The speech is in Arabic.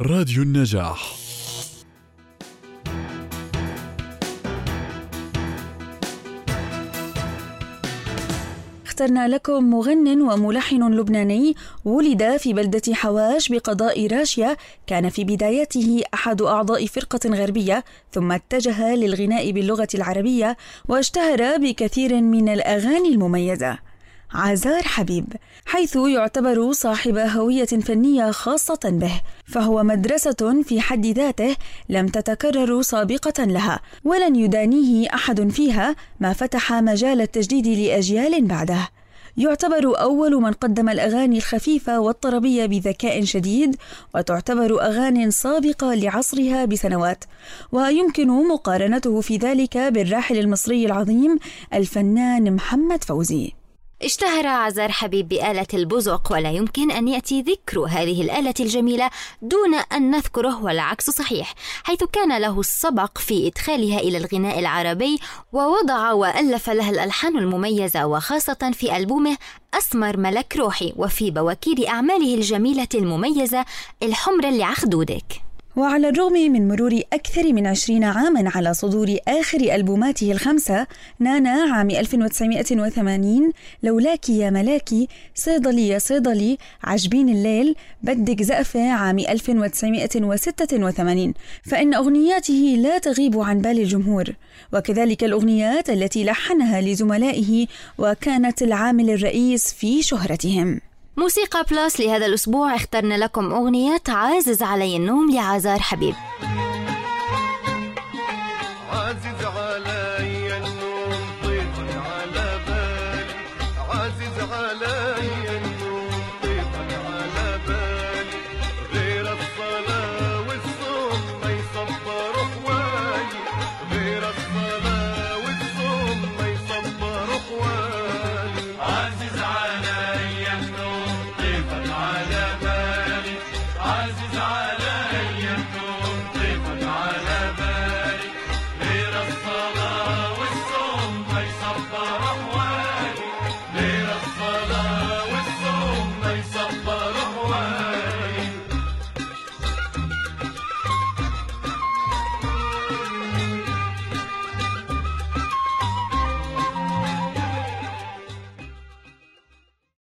راديو النجاح. اخترنا لكم مغن وملحن لبناني ولد في بلدة حواش بقضاء راشيا. كان في بدايته أحد أعضاء فرقة غربية ثم اتجه للغناء باللغة العربية واشتهر بكثير من الأغاني المميزة. عزار حبيب. حيث يعتبر صاحب هوية فنية خاصة به فهو مدرسة في حد ذاته لم تتكرر سابقة لها ولن يدانيه أحد فيها ما فتح مجال التجديد لأجيال بعده. يعتبر أول من قدم الأغاني الخفيفة والطربية بذكاء شديد وتعتبر أغاني سابقة لعصرها بسنوات. ويمكن مقارنته في ذلك بالراحل المصري العظيم الفنان محمد فوزي. اشتهر عزار حبيب بآلة البزق ولا يمكن أن يأتي ذكر هذه الآلة الجميلة دون أن نذكره والعكس صحيح حيث كان له السبق في إدخالها إلى الغناء العربي ووضع وألف لها الألحان المميزة وخاصة في ألبومه أسمر ملك روحي وفي بواكير أعماله الجميلة المميزة الحمر اللي عخدودك. وعلى الرغم من مرور أكثر من عشرين عاما على صدور آخر ألبوماته الخمسة نانا عام 1980 لولاك يا ملاكي صيدلي يا صيدلي عجبين الليل بدك زقفة عام 1986 فإن أغنياته لا تغيب عن بال الجمهور وكذلك الأغنيات التي لحنها لزملائه وكانت العامل الرئيس في شهرتهم. موسيقى بلاس لهذا الأسبوع اخترنا لكم أغنية عازز علي النوم لعزار حبيب.